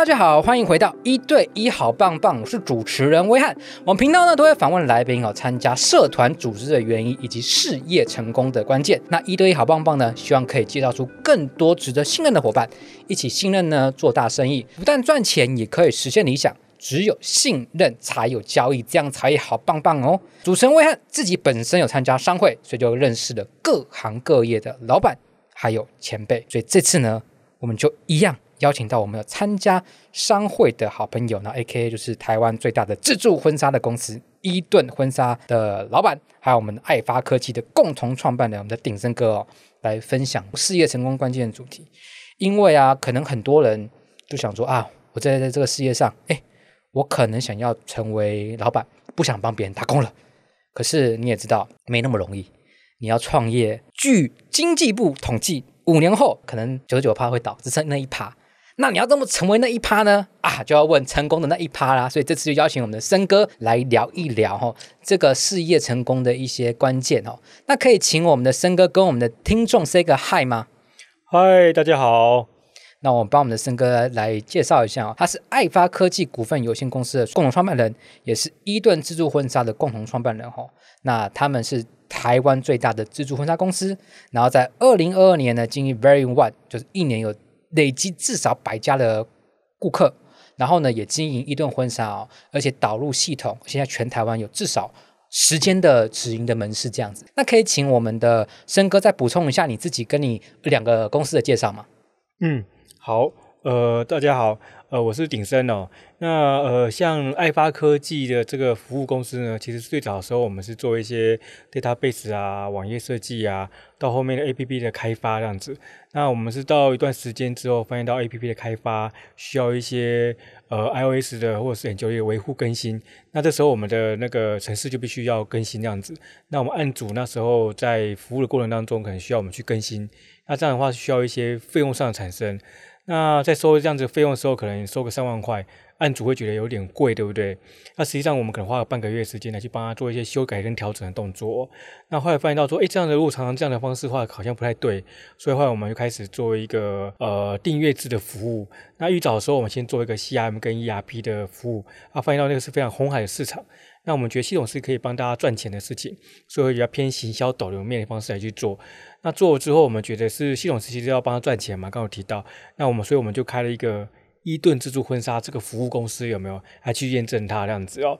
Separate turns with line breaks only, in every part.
大家好，欢迎回到一对一好棒棒，我是主持人威汉。我们频道呢都会访问来宾哦，参加社团组织的原因以及事业成功的关键。那一对一好棒棒呢，希望可以介绍出更多值得信任的伙伴，一起信任呢做大生意，不但赚钱，也可以实现理想。只有信任才有交易，这样才好棒棒哦。主持人威汉自己本身有参加商会，所以就认识了各行各业的老板还有前辈。所以这次呢，我们就一样。邀请到我们有参加商会的好朋友，那 AKA 就是台湾最大的自助婚纱的公司伊顿婚纱的老板，还有我们的爱发科技的共同创办人，我们的鼎森哥哦，来分享事业成功关键的主题。因为啊，可能很多人就想说啊，我在在这个事业上，哎，我可能想要成为老板，不想帮别人打工了。可是你也知道，没那么容易。你要创业，据经济部统计，五年后可能九十九趴会倒，只剩那一趴。那你要怎么成为那一趴呢？啊，就要问成功的那一趴啦。所以这次就邀请我们的森哥来聊一聊哈，这个事业成功的一些关键哦。那可以请我们的森哥跟我们的听众 say 个 hi 吗？
嗨，大家好。
那我们帮我们的森哥来介绍一下哦，他是爱发科技股份有限公司的共同创办人，也是伊顿自助婚纱的共同创办人哈。那他们是台湾最大的自助婚纱公司，然后在二零二二年呢，经营 Very One，就是一年有。累积至少百家的顾客，然后呢，也经营一顿婚纱哦，而且导入系统，现在全台湾有至少十间的直营的门市这样子。那可以请我们的申哥再补充一下你自己跟你两个公司的介绍吗？
嗯，好，呃，大家好。呃，我是鼎森哦。那呃，像爱发科技的这个服务公司呢，其实最早的时候我们是做一些 database 啊、网页设计啊，到后面的 APP 的开发这样子。那我们是到一段时间之后，发现到 APP 的开发需要一些呃 iOS 的或者是 Android 维护更新。那这时候我们的那个程式就必须要更新这样子。那我们案主那时候在服务的过程当中，可能需要我们去更新。那这样的话需要一些费用上的产生。那在收这样子费用的时候，可能收个三万块，案主会觉得有点贵，对不对？那实际上我们可能花了半个月时间来去帮他做一些修改跟调整的动作。那后来发现到说，诶，这样的如果常常这样的方式的话，好像不太对，所以后来我们就开始做一个呃订阅制的服务。那预早的时候，我们先做一个 CRM 跟 ERP 的服务，啊，发现到那个是非常红海的市场。那我们觉得系统是可以帮大家赚钱的事情，所以比较偏行销导流面的方式来去做。那做了之后，我们觉得是系统其实要帮他赚钱嘛，刚刚有提到。那我们所以我们就开了一个伊顿自助婚纱这个服务公司，有没有？还去验证它这样子哦。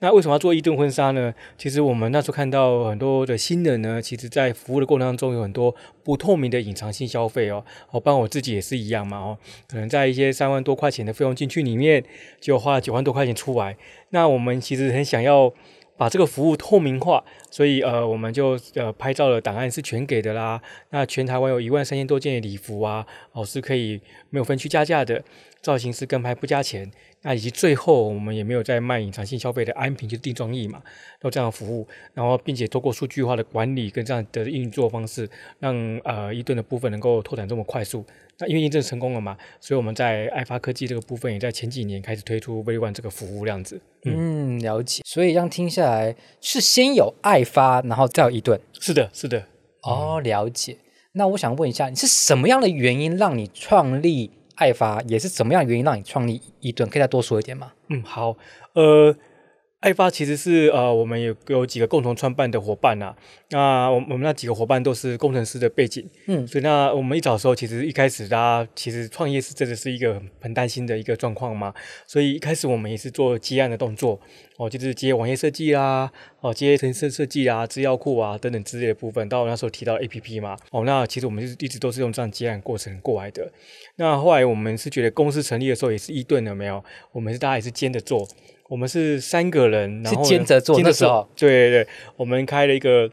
那为什么要做伊顿婚纱呢？其实我们那时候看到很多的新人呢，其实在服务的过程当中有很多不透明的隐藏性消费哦。我包括我自己也是一样嘛哦，可能在一些三万多块钱的费用进去里面，就花了九万多块钱出来。那我们其实很想要。把这个服务透明化，所以呃，我们就呃拍照的档案是全给的啦。那全台湾有一万三千多件礼服啊，哦是可以没有分区加价的，造型师跟拍不加钱。那以及最后我们也没有在卖隐藏性消费的安瓶，就是定妆液嘛，都这样的服务。然后并且透过数据化的管理跟这样的运作方式，让呃伊顿的部分能够拓展这么快速。那因为验证成功了嘛，所以我们在爱发科技这个部分也在前几年开始推出 Very One 这个服务，这样子。
嗯，了解。所以这样听下来，是先有爱发，然后再有伊顿。
是的，是的。
哦，了解。那我想问一下，你是什么样的原因让你创立爱发？也是什么样的原因让你创立一顿？可以再多说一点吗？
嗯，好。呃。爱发其实是呃，我们有有几个共同创办的伙伴呐、啊。那我我们那几个伙伴都是工程师的背景，嗯，所以那我们一早的时候，其实一开始大家其实创业是真的是一个很很担心的一个状况嘛。所以一开始我们也是做接案的动作，哦，就是接网页设计啦，哦，接程式设计啊、资料库啊等等之类的部分。到那时候提到 APP 嘛，哦，那其实我们就是一直都是用这样接案过程过来的。那后来我们是觉得公司成立的时候也是伊顿了没有？我们是大家也是兼着做。我们是三个人，然后
兼着做的时候，
对对对，我们开了一个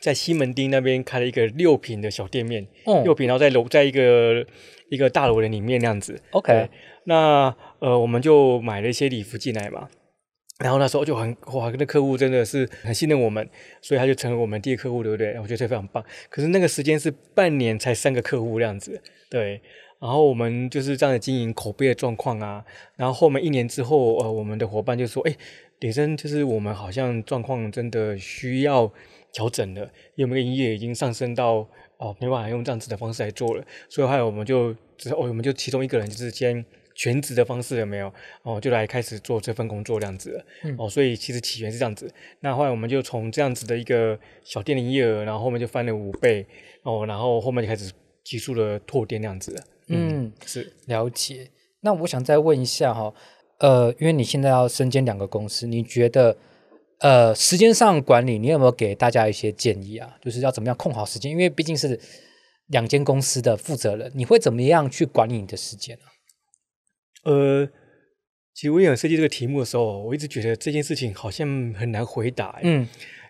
在西门町那边开了一个六平的小店面，嗯，六平，然后在楼在一个一个大楼的里面那样子。OK，那呃，我们就买了一些礼服进来嘛，然后那时候就很哇，那客户真的是很信任我们，所以他就成为我们第一个客户，对不对？我觉得这非常棒。可是那个时间是半年才三个客户这样子，对。然后我们就是这样的经营口碑的状况啊，然后后面一年之后，呃，我们的伙伴就说，哎，鼎生就是我们好像状况真的需要调整了，因为我们的营业已经上升到哦没办法用这样子的方式来做了，所以后来我们就只哦我们就其中一个人就是先全职的方式有没有？哦，就来开始做这份工作这样子。
嗯、
哦，所以其实起源是这样子。那后来我们就从这样子的一个小店的营业额，然后后面就翻了五倍。哦，然后后面就开始急速的拓店这样子了。嗯，
嗯
是
了解。那我想再问一下哈，呃，因为你现在要身兼两个公司，你觉得呃时间上管理，你有没有给大家一些建议啊？就是要怎么样控好时间？因为毕竟是两间公司的负责人，你会怎么样去管理你的时间呢？
呃，其实我有设计这个题目的时候，我一直觉得这件事情好像很难回答。嗯。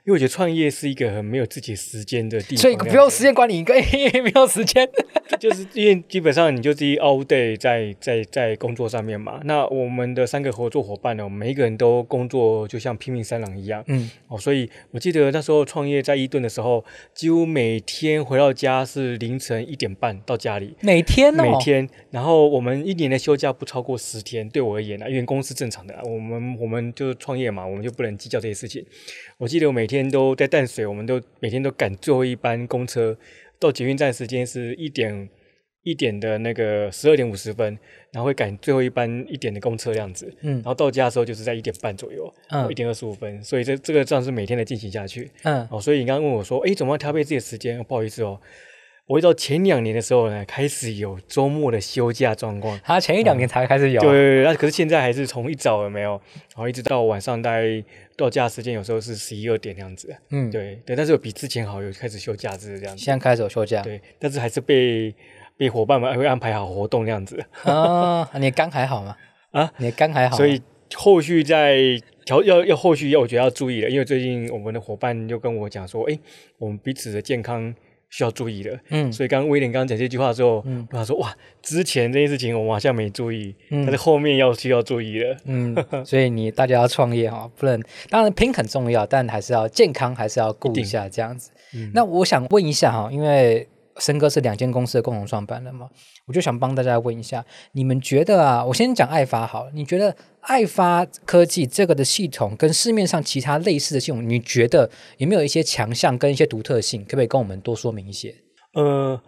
因为我觉得创业是一个很没有自己时间的地方，
所以不用时间管理，一个 没有时间，
就是因为基本上你就自己 all day 在在在工作上面嘛。那我们的三个合作伙伴呢，每一个人都工作就像拼命三郎一样，嗯，哦，所以我记得那时候创业在伊顿的时候，几乎每天回到家是凌晨一点半到家里，
每天哦，
每天。然后我们一年的休假不超过十天，对我而言呢，因为公司正常的，我们我们就是创业嘛，我们就不能计较这些事情。我记得我每天。都在淡水，我们都每天都赶最后一班公车到捷运站，时间是一点一点的那个十二点五十分，然后会赶最后一班一点的公车这样子，嗯，然后到家的时候就是在一点半左右，嗯，一点二十五分，所以这这个这样是每天的进行下去，嗯，哦，所以你刚刚问我说，哎，怎么要调配自己的时间？不好意思哦。我一到前两年的时候呢，开始有周末的休假状况。
他前一两年才开始有。
嗯、对，那可是现在还是从一早有没有，然后一直到晚上，大概到家时间有时候是十一二点这样子。嗯，对对，但是有比之前好，有开始休假制这样子。
现在开始有休假。
对，但是还是被被伙伴们会安排好活动这样子。
啊，你肝还好吗？啊，你肝还好。
所以后续在调要要后续要我觉得要注意了，因为最近我们的伙伴就跟我讲说，哎，我们彼此的健康。需要注意的，嗯，所以刚刚威廉刚刚讲这句话的时候，嗯，他说哇，之前这件事情我们好像没注意，嗯，但是后面要需要注意了，
嗯，所以你大家要创业哈，不能，当然拼很重要，但还是要健康，还是要顾一下这样子。嗯，那我想问一下哈，因为。森哥是两间公司的共同创办人嘛，我就想帮大家问一下，你们觉得啊，我先讲爱发好了，你觉得爱发科技这个的系统跟市面上其他类似的系统，你觉得有没有一些强项跟一些独特性？可不可以跟我们多说明一些？
呃，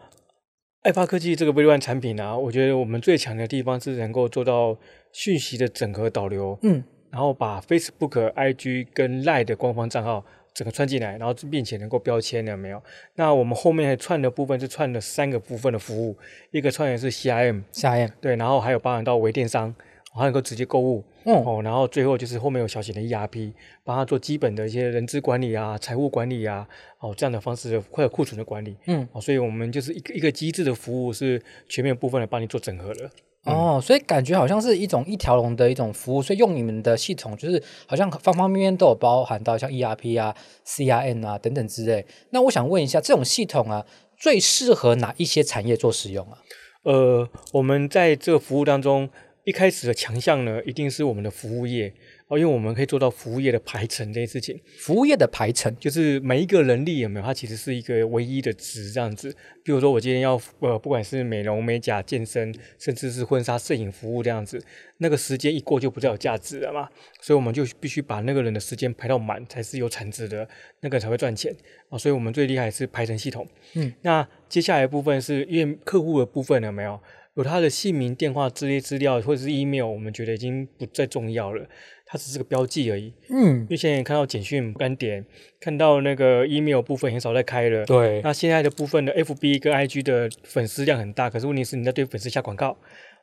爱发科技这个微软产品啊，我觉得我们最强的地方是能够做到讯息的整合导流，嗯，然后把 Facebook、IG 跟 Line 的官方账号。整个串进来，然后并且能够标签了没有？那我们后面还串的部分是串了三个部分的服务，一个串的是 CRM，CRM 对，然后还有包含到微电商，还能够直接购物，嗯哦，然后最后就是后面有小型的 ERP，帮他做基本的一些人资管理啊、财务管理啊，哦这样的方式会有库存的管理，嗯。哦，所以我们就是一个一个机制的服务是全面部分来帮你做整合了。
哦，所以感觉好像是一种一条龙的一种服务，所以用你们的系统，就是好像方方面面都有包含到，像 ERP 啊、CRM 啊等等之类。那我想问一下，这种系统啊，最适合哪一些产业做使用啊？
呃，我们在这个服务当中，一开始的强项呢，一定是我们的服务业。哦，因为我们可以做到服务业的排程这件事情。
服务业的排程
就是每一个人力有没有？它其实是一个唯一的值这样子。比如说我今天要呃，不管是美容美甲、健身，甚至是婚纱摄影服务这样子，那个时间一过就不再有价值了嘛。所以我们就必须把那个人的时间排到满，才是有产值的，那个才会赚钱啊。所以我们最厉害是排程系统。嗯，那接下来的部分是因为客户的部分有没有？有他的姓名、电话这些资料或者是 email，我们觉得已经不再重要了。它只是个标记而已，嗯，因为现在看到简讯不敢点，看到那个 email 部分很少在开了，
对。
那现在的部分的 FB 跟 IG 的粉丝量很大，可是问题是你在对粉丝下广告。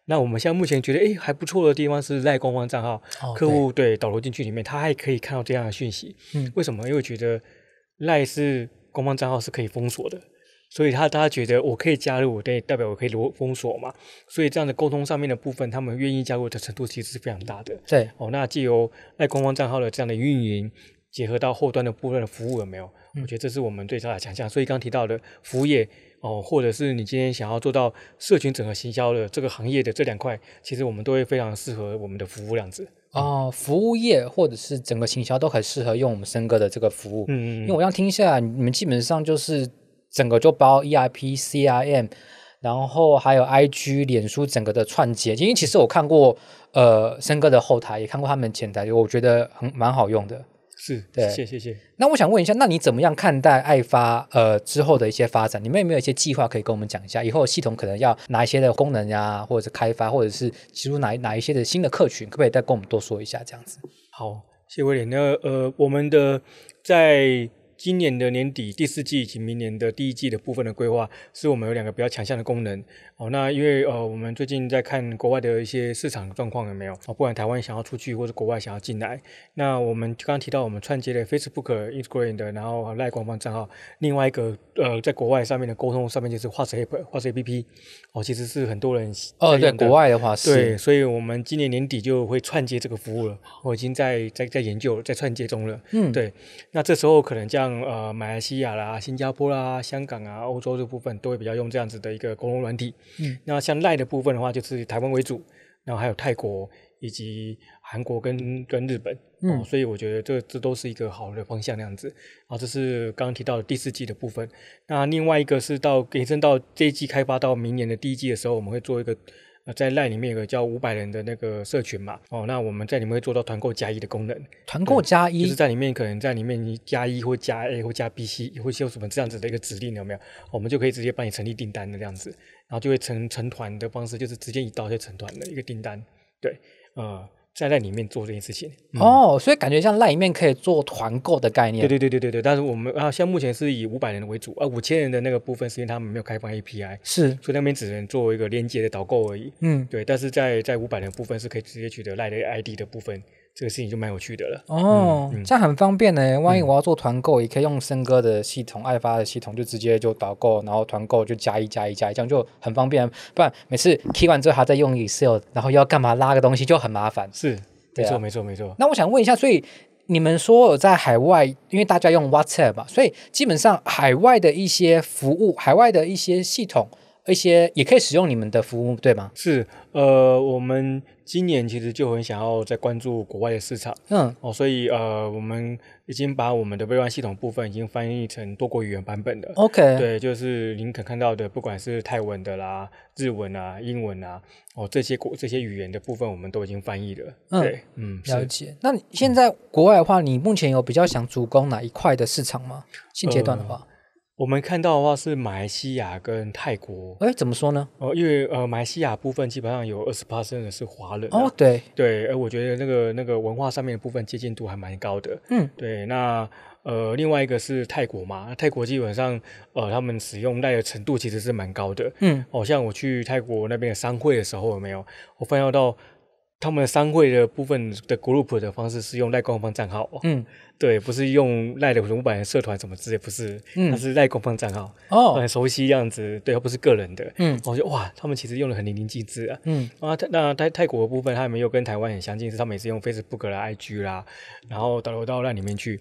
那我们现在目前觉得，哎，还不错的地方是赖官方账号，哦、客户对，对导入进去里面，他还可以看到这样的讯息。嗯，为什么？因为觉得赖是官方账号是可以封锁的。所以他大家觉得我可以加入，对，代表我可以罗封锁嘛。所以这样的沟通上面的部分，他们愿意加入的程度其实是非常大的。
对，
哦，那既有赖官方账号的这样的运营，结合到后端的部分的服务有没有？嗯、我觉得这是我们最大的强项。所以刚提到的服务业哦，或者是你今天想要做到社群整合行销的这个行业的这两块，其实我们都会非常适合我们的服务量子。
哦，服务业或者是整个行销都很适合用我们森哥的这个服务。嗯嗯，因为我这样听下来，你们基本上就是。整个就包 ERP、CRM，然后还有 IG、脸书整个的串接。因为其实我看过呃森哥的后台，也看过他们前台，我觉得很蛮好用的。
是，
对，
谢谢谢谢。
那我想问一下，那你怎么样看待爱发呃之后的一些发展？你们有没有一些计划可以跟我们讲一下？以后系统可能要哪一些的功能呀，或者是开发，或者是其实哪哪一些的新的客群，可不可以再跟我们多说一下？这样子。
好，谢谢威廉。那呃，我们的在。今年的年底第四季以及明年的第一季的部分的规划，是我们有两个比较强项的功能。哦，那因为呃，我们最近在看国外的一些市场状况有没有？哦，不管台湾想要出去，或者国外想要进来，那我们刚刚提到我们串接的 Facebook、Instagram 的，然后赖官方账号，另外一个呃，在国外上面的沟通上面就是 WhatsApp、WhatsApp APP。哦，其实是很多人
哦，对，国外的话是。
对，所以我们今年年底就会串接这个服务了。我已经在在在研究，在串接中了。嗯，对。那这时候可能像呃，马来西亚啦、新加坡啦、香港啊、欧洲这部分都会比较用这样子的一个沟通软体。嗯，那像赖的部分的话，就是台湾为主，然后还有泰国以及韩国跟跟日本。嗯、哦，所以我觉得这这都是一个好的方向那样子。啊，这是刚刚提到的第四季的部分。那另外一个是到延伸到这一季开发到明年的第一季的时候，我们会做一个。在 LINE 里面有个叫五百人的那个社群嘛，哦，那我们在里面会做到团购加一的功能。
团购加一，
就是在里面可能在里面你加一或加 A 或加 B、C 会有什么这样子的一个指令有没有？我们就可以直接帮你成立订单的这样子，然后就会成成团的方式，就是直接一刀就成团的一个订单。对，呃。在在里面做这件事情、
嗯、哦，所以感觉像 LINE 里面可以做团购的概念。
对对对对对对，但是我们啊，像目前是以五百人为主，啊，五千人的那个部分是因为他们没有开放 API，
是，
所以那边只能做一个连接的导购而已。嗯，对，但是在在五百人的部分是可以直接取得 LINE 的 ID 的部分。这个事情就蛮有趣的了
哦，嗯嗯、这样很方便呢。万一我要做团购，嗯、也可以用森哥的系统、爱发的系统，就直接就导购，然后团购就加一加一加一，这样就很方便。不然每次 key 完之后还在用 Excel，然后又要干嘛拉个东西就很麻烦。
是，没错、啊、没错没错。
那我想问一下，所以你们说在海外，因为大家用 WhatsApp 嘛，所以基本上海外的一些服务、海外的一些系统。一些也可以使用你们的服务，对吗？
是，呃，我们今年其实就很想要再关注国外的市场，嗯，哦，所以呃，我们已经把我们的微软系统部分已经翻译成多国语言版本的
，OK，
对，就是您可看到的，不管是泰文的啦、日文啊、英文啊，哦，这些国这些语言的部分，我们都已经翻译了，嗯、对，嗯，
了解。那你现在国外的话，你目前有比较想主攻哪一块的市场吗？现阶段的话？呃
我们看到的话是马来西亚跟泰国，
哎，怎么说呢？
哦，因为呃，马来西亚部分基本上有二十八%的是华人
哦，对
对，而我觉得那个那个文化上面的部分接近度还蛮高的，嗯，对。那呃，另外一个是泰国嘛，泰国基本上呃，他们使用赖的程度其实是蛮高的，嗯，哦，像我去泰国那边的商会的时候，有没有？我发现到他们商会的部分的 group 的方式是用赖官方账号，嗯。对，不是用赖的五百人社团什么之类，不是，嗯，它是赖官方账号，哦，很熟悉样子，对，它不是个人的，嗯，我觉得哇，他们其实用的很淋漓尽致啊，嗯，啊，那泰泰国的部分，他们又跟台湾很相近，是他们也是用 Facebook 啦、IG 啦，然后导流到那里面去。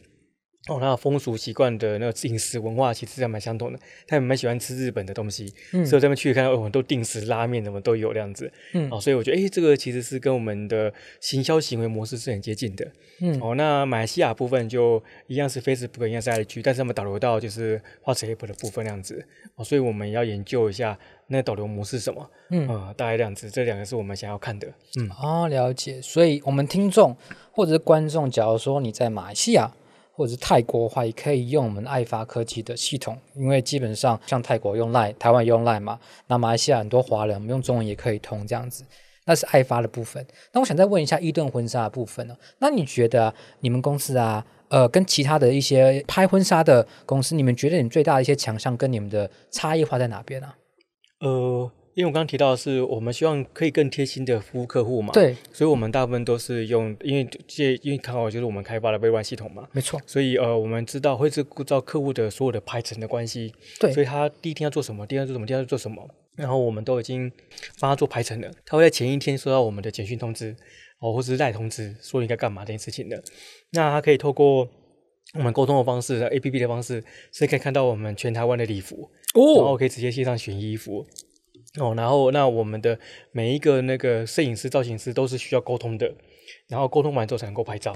哦，那风俗习惯的那个饮食文化其实还蛮相同的，他们蛮喜欢吃日本的东西，嗯，所以这边去看到哦，很多定时拉面什么都有这样子，嗯，哦，所以我觉得，诶，这个其实是跟我们的行销行为模式是很接近的，嗯，哦，那马来西亚部分就一样是 Facebook，一样是 IG，但是他们导流到就是 WhatsApp 的部分那样子，哦，所以我们要研究一下那导流模式什么，嗯，啊，大概这样子，这两个是我们想要看的，嗯，
哦，了解，所以我们听众或者是观众，假如说你在马来西亚。或者是泰国的话，也可以用我们爱发科技的系统，因为基本上像泰国用 Line，台湾用 Line 嘛，那马来西亚很多华人，我们用中文也可以通这样子，那是爱发的部分。那我想再问一下伊顿婚纱的部分呢？那你觉得你们公司啊，呃，跟其他的一些拍婚纱的公司，你们觉得你最大的一些强项跟你们的差异化在哪边呢？
呃。因为我刚刚提到的是，我们希望可以更贴心的服务客户嘛，
对，
所以我们大部分都是用，因为这因为刚好就是我们开发的 V1 系统嘛，
没错，
所以呃，我们知道会是顾到客户的所有的排程的关系，
对，
所以他第一天要做什么，第二天做什么，第二天做什么，然后我们都已经帮他做排程了，他会在前一天收到我们的简讯通知，哦，或者是赖通知，说应该干嘛这件事情的，那他可以透过我们沟通的方式，APP 的方式，是可以看到我们全台湾的礼服，哦，然后可以直接线上选衣服。哦，然后那我们的每一个那个摄影师、造型师都是需要沟通的，然后沟通完之后才能够拍照。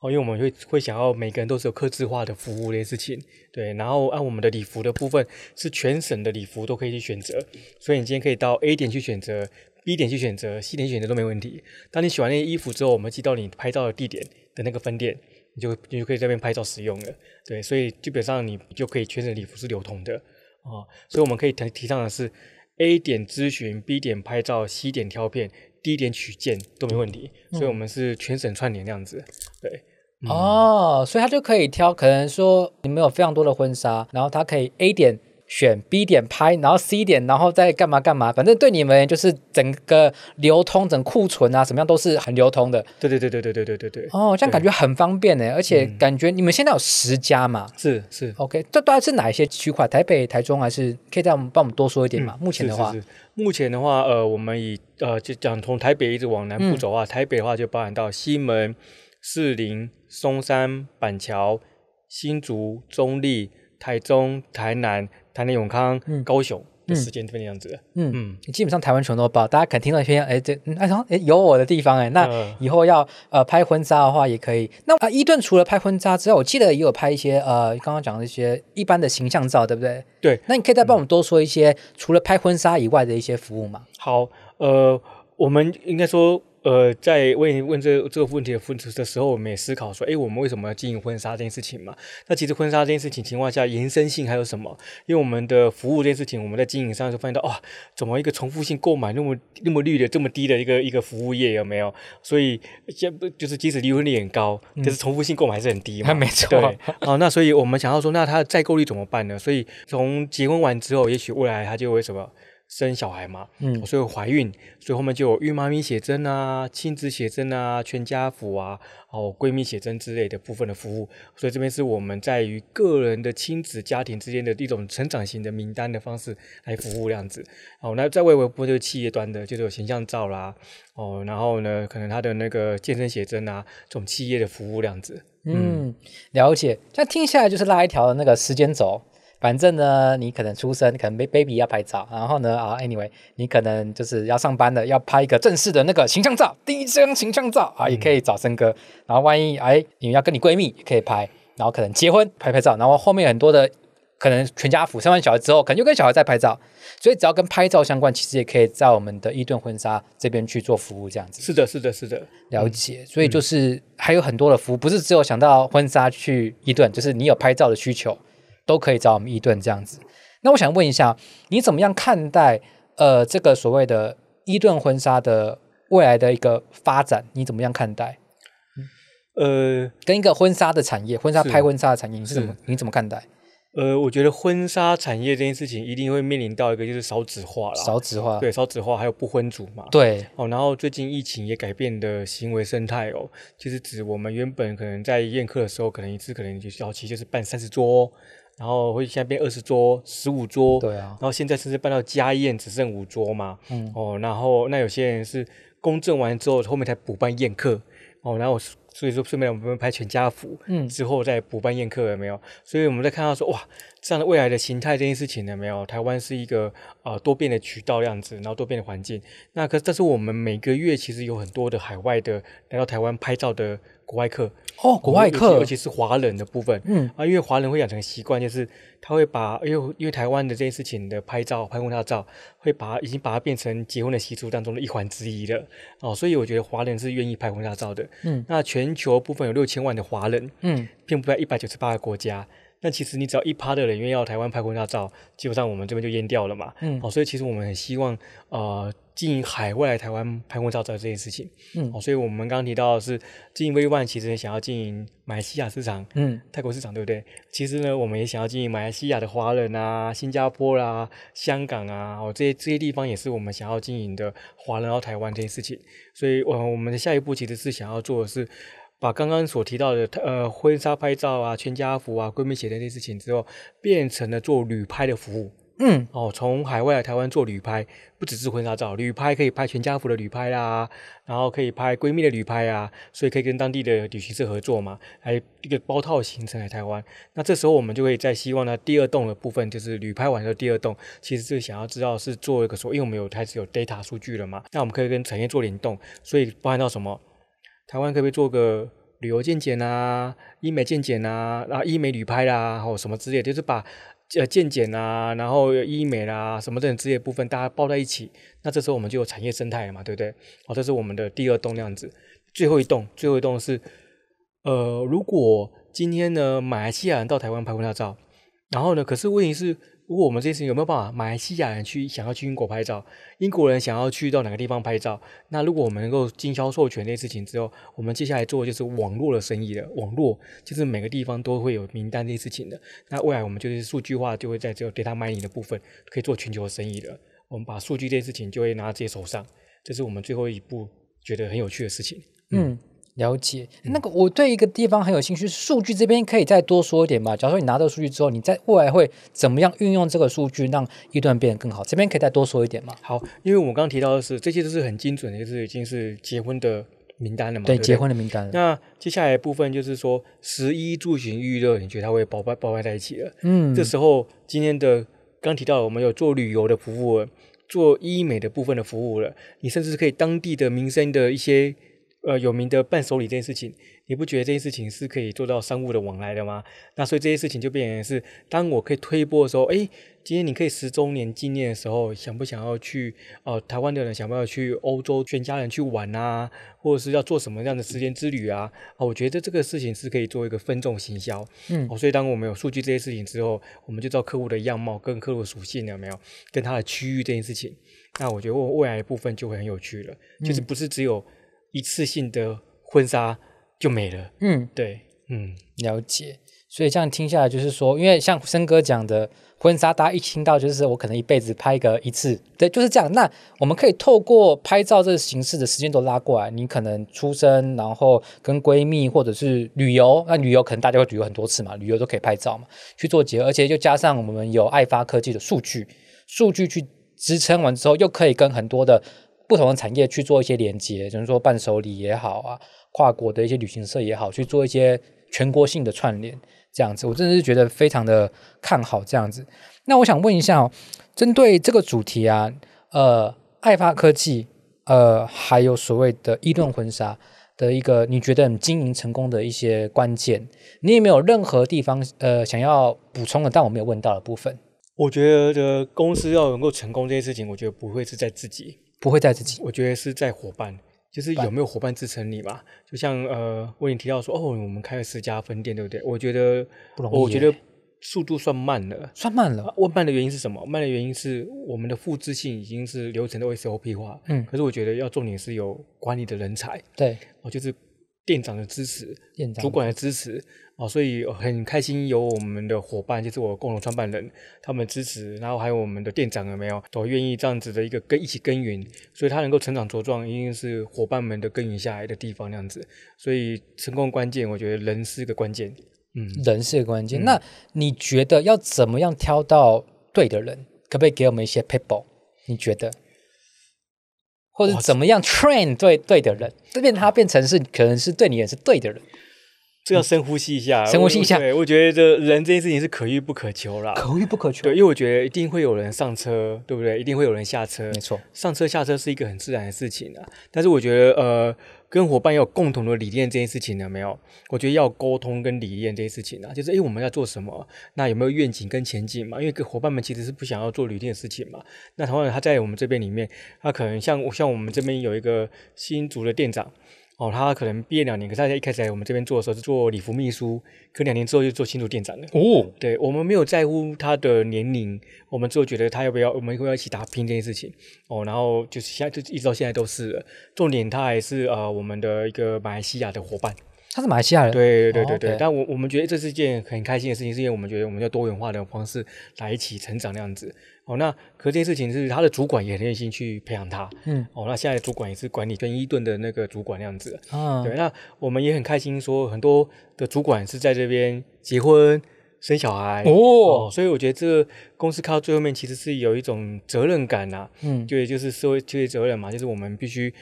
哦，因为我们会会想要每个人都是有客制化的服务这些事情，对。然后按我们的礼服的部分是全省的礼服都可以去选择，所以你今天可以到 A 点去选择，B 点去选择，C 点选择都没问题。当你选完那些衣服之后，我们寄到你拍照的地点的那个分店。你就你就可以这边拍照使用了。对，所以基本上你就可以全省礼服是流通的啊、哦。所以我们可以提提倡的是 A 点咨询，B 点拍照，C 点挑片，D 点取件都没问题。所以我们是全省串联这样子。对，
嗯、哦，所以他就可以挑，可能说你们有非常多的婚纱，然后他可以 A 点。选 B 点拍，然后 C 点，然后再干嘛干嘛，反正对你们就是整个流通、整库存啊，什么样都是很流通的。
对对对对对对对对对。
哦，这样感觉很方便呢，而且感觉你们现在有十家嘛？
是是。
OK，这大概是哪一些区块？台北、台中还是？可以再我们帮我们多说一点嘛？目前的话，
目前的话，呃，我们以呃就讲从台北一直往南部走的话，台北的话就包含到西门、士林、松山、板桥、新竹、中立、台中、台南。台南永康、嗯、高雄的时间这边样子，嗯嗯，
基本上台湾全都报，大家可能听到一篇，哎，这，哎，哎，有我的地方，哎，那以后要呃拍婚纱的话也可以。那啊，伊顿除了拍婚纱之外，我记得也有拍一些呃，刚刚讲的一些一般的形象照，对不对？
对。
那你可以再帮我们多说一些，嗯、除了拍婚纱以外的一些服务吗？
好，呃，我们应该说。呃，在问问这这个问题的问题的时候，我们也思考说，哎，我们为什么要经营婚纱这件事情嘛？那其实婚纱这件事情情况下，延伸性还有什么？因为我们的服务这件事情，我们在经营上就发现到，哦，怎么一个重复性购买那么那么绿的这么低的一个一个服务业有没有？所以，现就是即使离婚率很高，但是重复性购买还是很低嘛。
嗯、没错。
对。好，那所以我们想要说，那它的再购率怎么办呢？所以从结婚完之后，也许未来它就会什么？生小孩嘛，嗯，所以怀孕，所以后面就有孕妈咪写真啊、亲子写真啊、全家福啊、哦闺蜜写真之类的部分的服务，所以这边是我们在于个人的亲子家庭之间的一种成长型的名单的方式来服务这样子。哦，那在外围部就是企业端的，就是有形象照啦，哦，然后呢，可能他的那个健身写真啊，这种企业的服务这样子。
嗯，了解。这样听下来就是拉一条的那个时间轴。反正呢，你可能出生，可能 baby 要拍照，然后呢，啊，anyway，你可能就是要上班的，要拍一个正式的那个形象照，第一张形象照啊，也可以找森哥。然后万一哎，你要跟你闺蜜也可以拍，然后可能结婚拍拍照，然后后面很多的可能全家福生完小孩之后，可能就跟小孩在拍照，所以只要跟拍照相关，其实也可以在我们的伊顿婚纱这边去做服务，这样子。
是的，是的，是的，
了解。所以就是还有很多的服务，不是只有想到婚纱去伊顿，就是你有拍照的需求。都可以找我们伊顿这样子。那我想问一下，你怎么样看待呃这个所谓的伊顿婚纱的未来的一个发展？你怎么样看待？呃，跟一个婚纱的产业，婚纱拍婚纱的产业，你是怎么你怎么看待？
呃，我觉得婚纱产业这件事情一定会面临到一个就是少子化了，
少子化，
对，少子化还有不婚族嘛，
对，
哦，然后最近疫情也改变的行为生态哦，就是指我们原本可能在宴客的时候，可能一次可能就早期就是办三十桌。然后会现在变二十桌、十五桌，
对啊。
然后现在甚至办到家宴只剩五桌嘛，嗯哦。然后那有些人是公证完之后，后面才补办宴客，哦。然后所以说顺便我们拍全家福，嗯，之后再补办宴客有没有？所以我们在看到说哇，这样的未来的形态这件事情呢没有？台湾是一个呃多变的渠道样子，然后多变的环境。那可但是我们每个月其实有很多的海外的来到台湾拍照的。国外客
哦，国外客，
尤其是华人的部分，嗯啊，因为华人会养成习惯，就是他会把，因为因为台湾的这件事情的拍照、拍婚纱照，会把已经把它变成结婚的习俗当中的一环之一了，哦，所以我觉得华人是愿意拍婚纱照的，嗯，那全球部分有六千万的华人，嗯，遍布在一百九十八个国家。那其实你只要一趴的人愿意要台湾拍婚纱照，基本上我们这边就淹掉了嘛。嗯，哦，所以其实我们很希望呃经营海外来台湾拍婚纱照这件事情。嗯，哦，所以我们刚刚提到的是经营 VONE，其实也想要经营马来西亚市场，嗯，泰国市场对不对？其实呢，我们也想要经营马来西亚的华人啊，新加坡啦、啊、香港啊，哦，这些这些地方也是我们想要经营的华人到台湾这件事情。所以，我我们的下一步其实是想要做的是。把刚刚所提到的呃婚纱拍照啊、全家福啊、闺蜜写真这些事情之后，变成了做旅拍的服务。嗯，哦，从海外来台湾做旅拍，不只是婚纱照，旅拍可以拍全家福的旅拍啦，然后可以拍闺蜜的旅拍啊，所以可以跟当地的旅行社合作嘛，还有一个包套行程来台湾。那这时候我们就会在希望呢，第二栋的部分就是旅拍完的第二栋，其实是想要知道是做一个说，因为我们有开始有 data 数据了嘛，那我们可以跟产业做联动，所以包含到什么？台湾可不可以做个旅游健检啊，医美健检啊，然后医美旅拍啦，或什么之类，就是把呃健检啊，然后医美啦什么这种之类部分，大家包在一起，那这时候我们就有产业生态了嘛，对不对？好，这是我们的第二栋那样子。最后一栋，最后一栋是呃，如果今天呢，马来西亚人到台湾拍婚纱照，然后呢，可是问题是。如果我们这次有没有办法，马来西亚人去想要去英国拍照，英国人想要去到哪个地方拍照？那如果我们能够经销授权这些事情之后，我们接下来做就是网络的生意了。网络就是每个地方都会有名单这些事情的。那未来我们就是数据化，就会在这个 data mining 的部分可以做全球的生意的。我们把数据这些事情就会拿到自己手上，这是我们最后一步觉得很有趣的事情。
嗯了解，那个我对一个地方很有兴趣，数据这边可以再多说一点吗？假如说你拿到数据之后，你在未来会怎么样运用这个数据，让一段变得更好？这边可以再多说一点吗？
好，因为我们刚刚提到的是，这些都是很精准的，就是已经是结婚的名单了嘛？
对，
对对
结婚的名单。
那接下来的部分就是说，食衣住行娱乐，你觉得它会包包包办在一起了？
嗯，
这时候今天的刚提到，我们有做旅游的服务了，做医美的部分的服务了，你甚至是可以当地的民生的一些。呃，有名的伴手礼这件事情，你不觉得这件事情是可以做到商务的往来的吗？那所以这些事情就变成是，当我可以推波的时候，哎，今天你可以十周年纪念的时候，想不想要去？呃，台湾的人想不想要去欧洲，全家人去玩啊？或者是要做什么样的时间之旅啊？啊，我觉得这个事情是可以做一个分众行销。嗯，哦，所以当我们有数据这些事情之后，我们就知道客户的样貌跟客户的属性有没有，跟他的区域这件事情，那我觉得未来的部分就会很有趣了，就是不是只有。一次性的婚纱就没了。嗯，对，嗯，
了解。所以这样听下来，就是说，因为像森哥讲的婚纱，大家一听到就是我可能一辈子拍个一次，对，就是这样。那我们可以透过拍照这个形式的时间都拉过来，你可能出生，然后跟闺蜜或者是旅游，那旅游可能大家会旅游很多次嘛，旅游都可以拍照嘛，去做结合，而且就加上我们有爱发科技的数据，数据去支撑完之后，又可以跟很多的。不同的产业去做一些连接，比如说伴手礼也好啊，跨国的一些旅行社也好，去做一些全国性的串联，这样子，我真的是觉得非常的看好这样子。那我想问一下哦，针对这个主题啊，呃，爱发科技，呃，还有所谓的伊顿婚纱的一个你觉得你经营成功的一些关键，你有没有任何地方呃想要补充的，但我没有问到的部分？
我觉得公司要能够成功这件事情，我觉得不会是在自己。
不会在自己，
我觉得是在伙伴，就是有没有伙伴支撑你吧。就像呃，我你提到说，哦，我们开了十家分店，对不对？我觉得不容易，我觉得速度算慢了，
算慢了。
问慢的原因是什么？慢的原因是我们的复制性已经是流程的 SOP 化，嗯，可是我觉得要重点是有管理的人才，
对，
我就是。店长的支持，店长主管的支持啊，所以很开心有我们的伙伴，就是我共同创办人，他们支持，然后还有我们的店长有没有都愿意这样子的一个跟一起耕耘，所以他能够成长茁壮，一定是伙伴们的耕耘下来的地方那样子。所以成功关键，我觉得人是个关键，嗯，
人是个关键。嗯、那你觉得要怎么样挑到对的人？可不可以给我们一些 people？？你觉得？或者怎么样 train 对对的人，这边他变成是可能是对你也是对的人，
这要深呼吸一下，
深呼吸一下。
对，我觉得这人这件事情是可遇不可求啦，
可遇不可求。
对，因为我觉得一定会有人上车，对不对？一定会有人下车，
没错。
上车下车是一个很自然的事情啊，但是我觉得呃。跟伙伴要有共同的理念这件事情有没有？我觉得要沟通跟理念这件事情呢，就是诶，我们要做什么？那有没有愿景跟前景嘛？因为伙伴们其实是不想要做旅店的事情嘛。那同样他在我们这边里面，他可能像像我们这边有一个新竹的店长。哦，他可能毕业两年，可是他在一开始来我们这边做的时候是做礼服秘书，可两年之后就做新竹店长了。哦，对，我们没有在乎他的年龄，我们之后觉得他要不要，我们会要一起打拼这件事情。哦，然后就是现在就一直到现在都是了。重点他还是呃我们的一个马来西亚的伙伴。
他是马来西亚人，
对对对对。哦 okay、但我我们觉得这是件很开心的事情，是因为我们觉得我们要多元化的方式来一起成长那样子。哦，那可这件事情是他的主管也很愿意去培养他。嗯，哦，那现在的主管也是管理跟伊顿的那个主管那样子。啊，对，那我们也很开心，说很多的主管是在这边结婚生小孩。哦，哦，所以我觉得这个公司看到最后面其实是有一种责任感呐、啊。嗯，对，就是社会就业责任嘛，就是我们必须。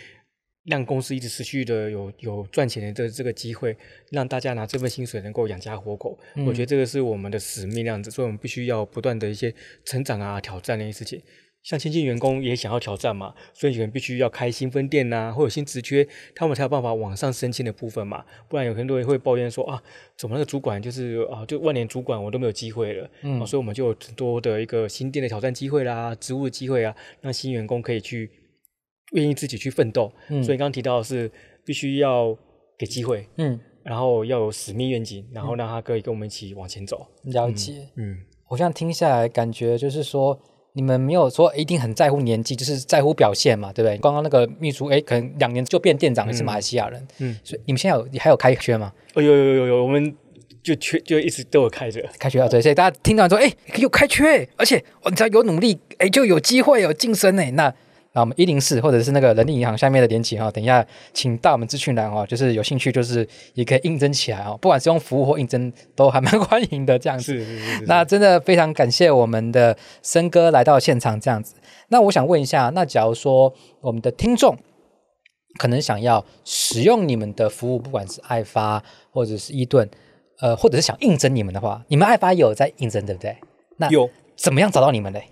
让公司一直持续的有有赚钱的这这个机会，让大家拿这份薪水能够养家活口，嗯、我觉得这个是我们的使命这样子，所以我们必须要不断的一些成长啊、挑战那些事情。像新进员工也想要挑战嘛，所以你们必须要开新分店呐、啊，或有新职缺，他们才有办法往上升迁的部分嘛。不然有很多人会抱怨说啊，怎么那个主管就是啊，就万年主管我都没有机会了。嗯、啊，所以我们就有很多的一个新店的挑战机会啦，职务的机会啊，让新员工可以去。愿意自己去奋斗，嗯、所以刚刚提到的是必须要给机会，嗯，然后要有使命愿景，然后让他可以跟我们一起往前走。
了解，
嗯，嗯
我这样听下来，感觉就是说。你们没有说一定很在乎年纪，就是在乎表现嘛，对不对？刚刚那个秘书，哎，可能两年就变店长，也是马来西亚人，嗯，嗯，所以你们现在有还有开缺吗？
哦，有有有有，我们就缺就一直都有开着
开缺啊，对，所以大家听到说，哎，有开缺，而且我只要有努力，哎，就有机会有晋升哎，那。那我们一零四或者是那个人力银行下面的连结哈，等一下请到我们资讯栏哦，就是有兴趣就是也可以应征起来哦，不管是用服务或应征都还蛮欢迎的这样子。
是是是，是。
那真的非常感谢我们的森哥来到现场这样子。那我想问一下，那假如说我们的听众可能想要使用你们的服务，不管是爱发或者是伊顿，呃，或者是想应征你们的话，你们爱发有在应征对不对？那有怎么样找到你们嘞？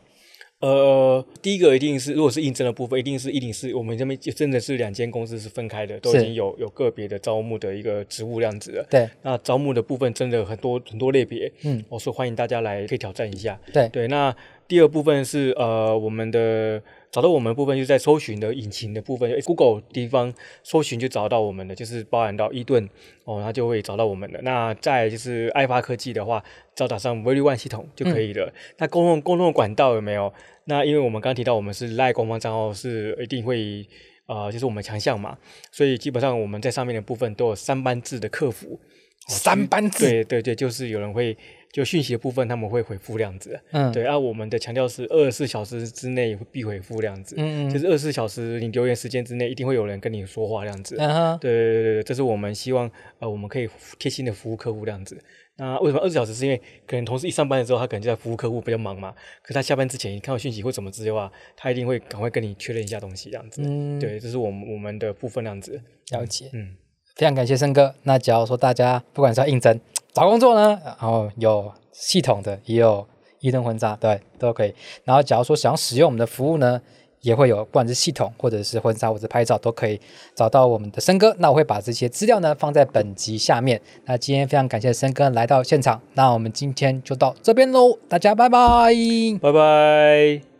呃，第一个一定是，如果是应征的部分，一定是一定是我们这边就真的是两间公司是分开的，都已经有有个别的招募的一个职务量子了。
对，
那招募的部分真的很多很多类别，嗯，我说欢迎大家来可以挑战一下。
对
对，那第二部分是呃我们的。找到我们的部分就是在搜寻的引擎的部分，Google 地方搜寻就找到我们的，就是包含到伊顿哦，它就会找到我们的。那在就是爱发科技的话，只要打上 Very One 系统就可以了。嗯、那公共公众的管道有没有？那因为我们刚刚提到我们是 LINE 官方账号是一定会呃，就是我们强项嘛，所以基本上我们在上面的部分都有三班制的客服。
三班制，
对对对，就是有人会就讯息的部分他们会回复这样子，嗯，对，而、啊、我们的强调是二十四小时之内必回复这样子，嗯嗯，就是二十四小时你留言时间之内一定会有人跟你说话这样子，嗯哼，对对对对，这是我们希望呃我们可以贴心的服务客户这样子。那为什么二十四小时？是因为可能同事一上班的时候他可能就在服务客户比较忙嘛，可他下班之前你看到讯息或什么之类的话，他一定会赶快跟你确认一下东西这样子，嗯，对，这是我们我们的部分这样子
了解，嗯。非常感谢森哥。那假如说大家不管是要应征找工作呢，然后有系统的，也有伊顿婚纱，对，都可以。然后假如说想要使用我们的服务呢，也会有，不管是系统或者是婚纱或者拍照，都可以找到我们的森哥。那我会把这些资料呢放在本集下面。那今天非常感谢森哥来到现场。那我们今天就到这边喽，大家拜拜，
拜拜。